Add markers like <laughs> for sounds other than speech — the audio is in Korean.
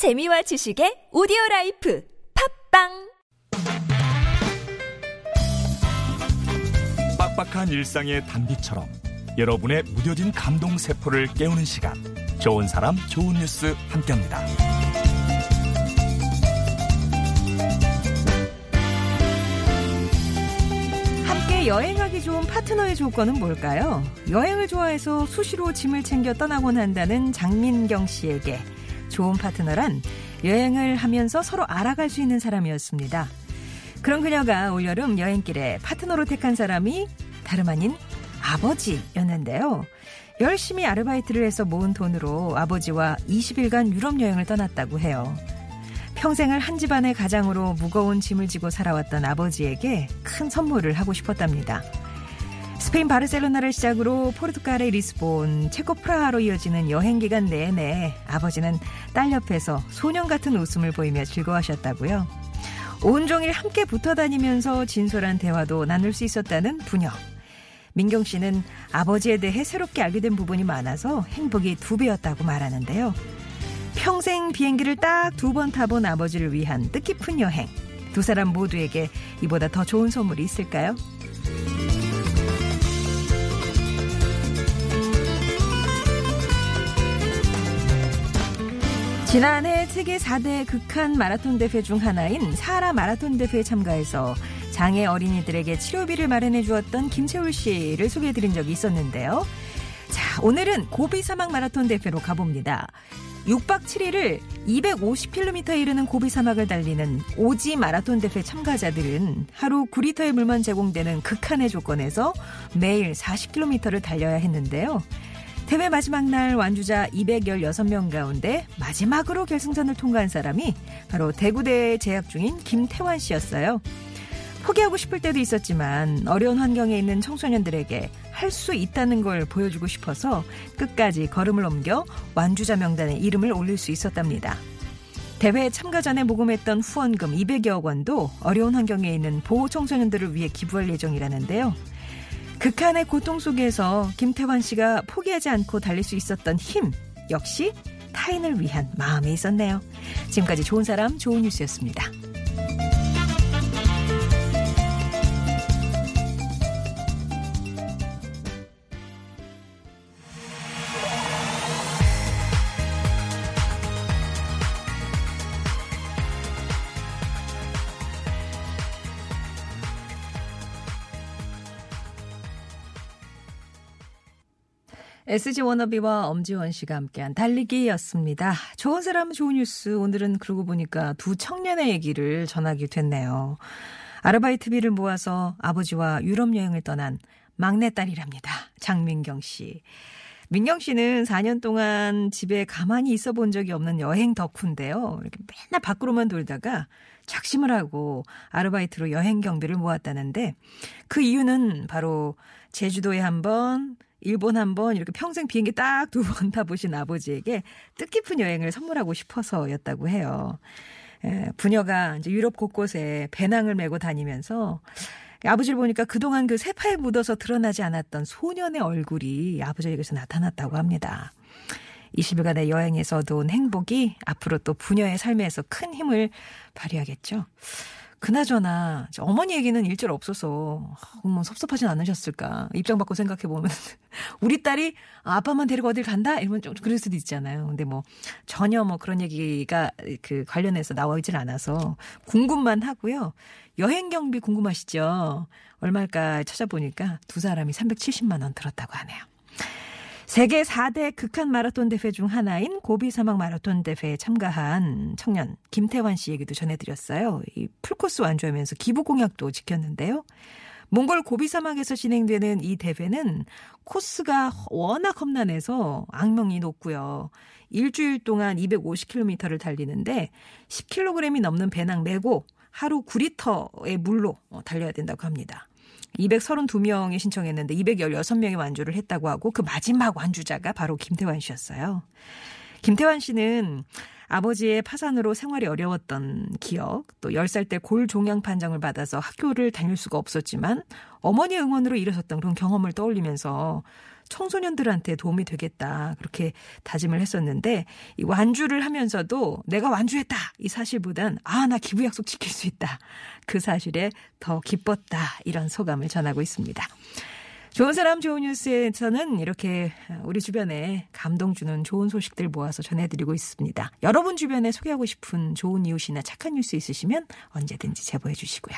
재미와 지식의 오디오 라이프 팟빵 빡빡한 일상의 단비처럼 여러분의 무뎌진 감동 세포를 깨우는 시간 좋은 사람 좋은 뉴스 함께합니다. 함께 여행하기 좋은 파트너의 조건은 뭘까요? 여행을 좋아해서 수시로 짐을 챙겨 떠나곤 한다는 장민경 씨에게 좋은 파트너란 여행을 하면서 서로 알아갈 수 있는 사람이었습니다. 그런 그녀가 올여름 여행길에 파트너로 택한 사람이 다름 아닌 아버지였는데요. 열심히 아르바이트를 해서 모은 돈으로 아버지와 20일간 유럽 여행을 떠났다고 해요. 평생을 한 집안의 가장으로 무거운 짐을 지고 살아왔던 아버지에게 큰 선물을 하고 싶었답니다. 스페인 바르셀로나를 시작으로 포르투갈의 리스본, 체코 프라하로 이어지는 여행 기간 내내 아버지는 딸 옆에서 소년 같은 웃음을 보이며 즐거워하셨다고요. 온종일 함께 붙어 다니면서 진솔한 대화도 나눌 수 있었다는 부녀. 민경 씨는 아버지에 대해 새롭게 알게 된 부분이 많아서 행복이 두 배였다고 말하는데요. 평생 비행기를 딱 두 번 타본 아버지를 위한 뜻깊은 여행. 두 사람 모두에게 이보다 더 좋은 선물이 있을까요? 지난해 세계 4대 극한 마라톤 대회 중 하나인 사하라 마라톤 대회에 참가해서 장애 어린이들에게 치료비를 마련해 주었던 김채울 씨를 소개해 드린 적이 있었는데요. 자, 오늘은 고비 사막 마라톤 대회로 가봅니다. 6박 7일을 250km에 이르는 고비 사막을 달리는 오지 마라톤 대회 참가자들은 하루 9리터의 물만 제공되는 극한의 조건에서 매일 40km를 달려야 했는데요. 대회 마지막 날 완주자 216명 가운데 마지막으로 결승전을 통과한 사람이 바로 대구대에 재학 중인 김태환 씨였어요. 포기하고 싶을 때도 있었지만 어려운 환경에 있는 청소년들에게 할 수 있다는 걸 보여주고 싶어서 끝까지 걸음을 옮겨 완주자 명단에 이름을 올릴 수 있었답니다. 대회 참가 전에 모금했던 후원금 200여억 원도 어려운 환경에 있는 보호 청소년들을 위해 기부할 예정이라는데요. 극한의 고통 속에서 김태환 씨가 포기하지 않고 달릴 수 있었던 힘 역시 타인을 위한 마음에 있었네요. 지금까지 좋은 사람 좋은 뉴스였습니다. SG 워너비와 엄지원 씨가 함께한 달리기였습니다. 좋은 사람 좋은 뉴스. 오늘은 그러고 보니까 두 청년의 얘기를 전하게 됐네요. 아르바이트비를 모아서 아버지와 유럽 여행을 떠난 막내딸이랍니다. 장민경 씨. 민경 씨는 4년 동안 집에 가만히 있어 본 적이 없는 여행 덕후인데요. 이렇게 맨날 밖으로만 돌다가 작심을 하고 아르바이트로 여행 경비를 모았다는데 그 이유는 바로 제주도에 한 번, 일본 한 번 이렇게 평생 비행기 딱 두 번 <laughs> 타보신 아버지에게 뜻깊은 여행을 선물하고 싶어서였다고 해요. 에, 부녀가 이제 유럽 곳곳에 배낭을 메고 다니면서 아버지를 보니까 그동안 그 세파에 묻어서 드러나지 않았던 소년의 얼굴이 아버지에게서 나타났다고 합니다. 20일간의 여행에서 얻은 행복이 앞으로 또 부녀의 삶에서 큰 힘을 발휘하겠죠. 그나저나 어머니 얘기는 일절 없어서 어머 섭섭하진 않으셨을까 입장 바꿔 생각해 보면 <laughs> 우리 딸이 아빠만 데리고 어딜 간다 이러면 좀 그럴 수도 있잖아요. 근데 뭐 전혀 뭐 그런 얘기가 그 관련해서 나와 있질 않아서 궁금만 하고요. 여행 경비 궁금하시죠? 얼마일까 찾아보니까 두 사람이 370만 원 들었다고 하네요. 세계 4대 극한 마라톤 대회 중 하나인 고비 사막 마라톤 대회에 참가한 청년 김태환 씨 얘기도 전해드렸어요. 이 풀코스 완주하면서 기부 공약도 지켰는데요. 몽골 고비 사막에서 진행되는 이 대회는 코스가 워낙 험난해서 악명이 높고요. 일주일 동안 250km를 달리는데 10kg이 넘는 배낭 메고 하루 9리터의 물로 달려야 된다고 합니다. 232명이 신청했는데 216명이 완주를 했다고 하고 그 마지막 완주자가 바로 김태환 씨였어요. 김태환 씨는 아버지의 파산으로 생활이 어려웠던 기억, 또 10살 때 골종양 판정을 받아서 학교를 다닐 수가 없었지만 어머니 응원으로 일어섰던 그런 경험을 떠올리면서 청소년들한테 도움이 되겠다. 그렇게 다짐을 했었는데 이 완주를 하면서도 내가 완주했다. 이 사실보단 아, 나 기부 약속 지킬 수 있다. 그 사실에 더 기뻤다. 이런 소감을 전하고 있습니다. 좋은 사람 좋은 뉴스에서는 이렇게 우리 주변에 감동 주는 좋은 소식들 모아서 전해드리고 있습니다. 여러분 주변에 소개하고 싶은 좋은 이웃이나 착한 뉴스 있으시면 언제든지 제보해 주시고요.